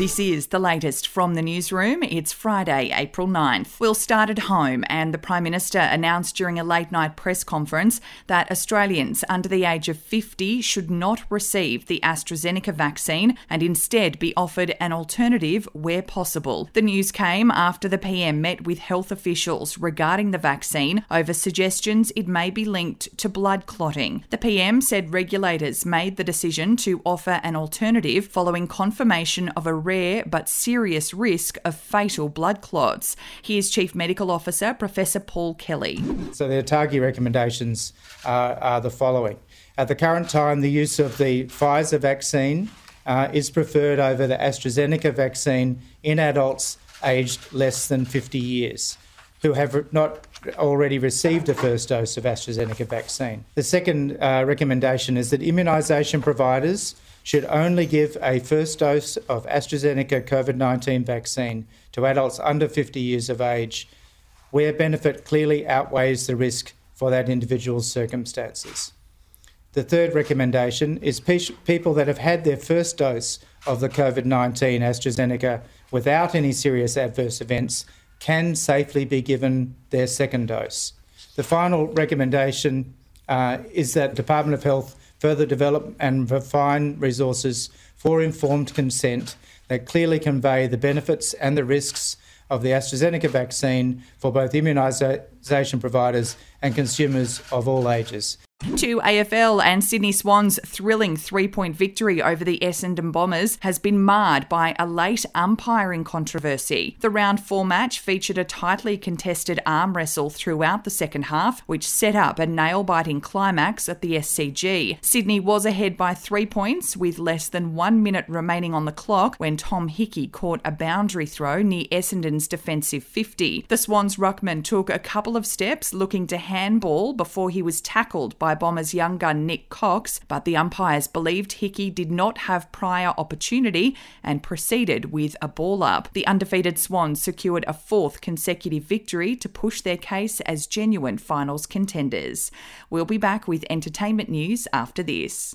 This is the latest from the newsroom. It's Friday, April 9th. We'll start at home, and the Prime Minister announced during a late night press conference that Australians under the age of 50 should not receive the AstraZeneca vaccine and instead be offered an alternative where possible. The news came after the PM met with health officials regarding the vaccine over suggestions it may be linked to blood clotting. The PM said regulators made the decision to offer an alternative following confirmation of a rare but serious risk of fatal blood clots. Here's Chief Medical Officer Professor Paul Kelly. So the ATAGI recommendations are, are the following. At the current time, the use of the Pfizer vaccine uh, is preferred over the AstraZeneca vaccine in adults aged less than 50 years who have not already received a first dose of AstraZeneca vaccine. The second uh, recommendation is that immunisation providers should only give a first dose of AstraZeneca COVID 19 vaccine to adults under 50 years of age where benefit clearly outweighs the risk for that individual's circumstances. The third recommendation is pe- people that have had their first dose of the COVID 19 AstraZeneca without any serious adverse events can safely be given their second dose. The final recommendation uh, is that Department of Health further develop and refine resources for informed consent that clearly convey the benefits and the risks of the AstraZeneca vaccine for both immunisation providers and consumers of all ages. To AFL and Sydney Swans' thrilling three point victory over the Essendon Bombers has been marred by a late umpiring controversy. The round four match featured a tightly contested arm wrestle throughout the second half, which set up a nail biting climax at the SCG. Sydney was ahead by three points with less than one minute remaining on the clock when Tom Hickey caught a boundary throw near Essendon's defensive 50. The Swans ruckman took a couple of steps looking to handball before he was tackled by by Bombers young gun Nick Cox, but the umpires believed Hickey did not have prior opportunity and proceeded with a ball up. The undefeated Swans secured a fourth consecutive victory to push their case as genuine finals contenders. We'll be back with entertainment news after this.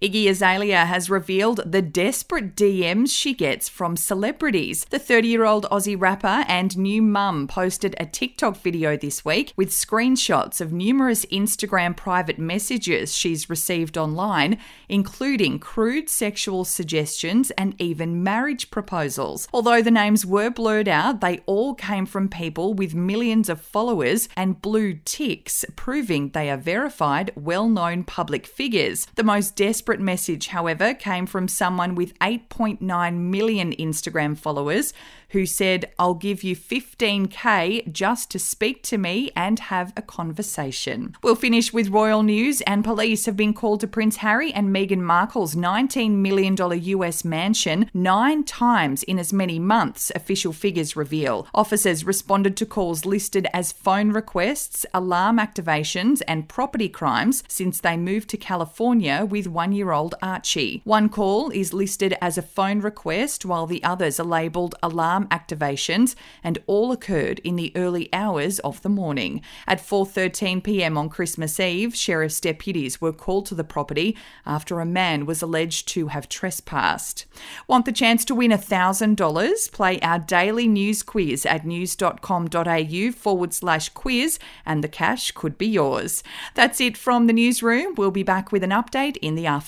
Iggy Azalea has revealed the desperate DMs she gets from celebrities. The 30 year old Aussie rapper and new mum posted a TikTok video this week with screenshots of numerous Instagram private messages she's received online, including crude sexual suggestions and even marriage proposals. Although the names were blurred out, they all came from people with millions of followers and blue ticks, proving they are verified, well known public figures. The most desperate desperate message, however, came from someone with 8.9 million Instagram followers who said, I'll give you 15k just to speak to me and have a conversation. We'll finish with royal news, and police have been called to Prince Harry and Meghan Markle's $19 million US mansion nine times in as many months, official figures reveal. Officers responded to calls listed as phone requests, alarm activations, and property crimes since they moved to California with one year old Archie. One call is listed as a phone request, while the others are labelled alarm activations and all occurred in the early hours of the morning. At 4:13 p.m. on Christmas Eve, sheriff's deputies were called to the property after a man was alleged to have trespassed. Want the chance to win $1,000? Play our daily news quiz at news.com.au forward slash quiz and the cash could be yours. That's it from the newsroom. We'll be back with an update in the afternoon.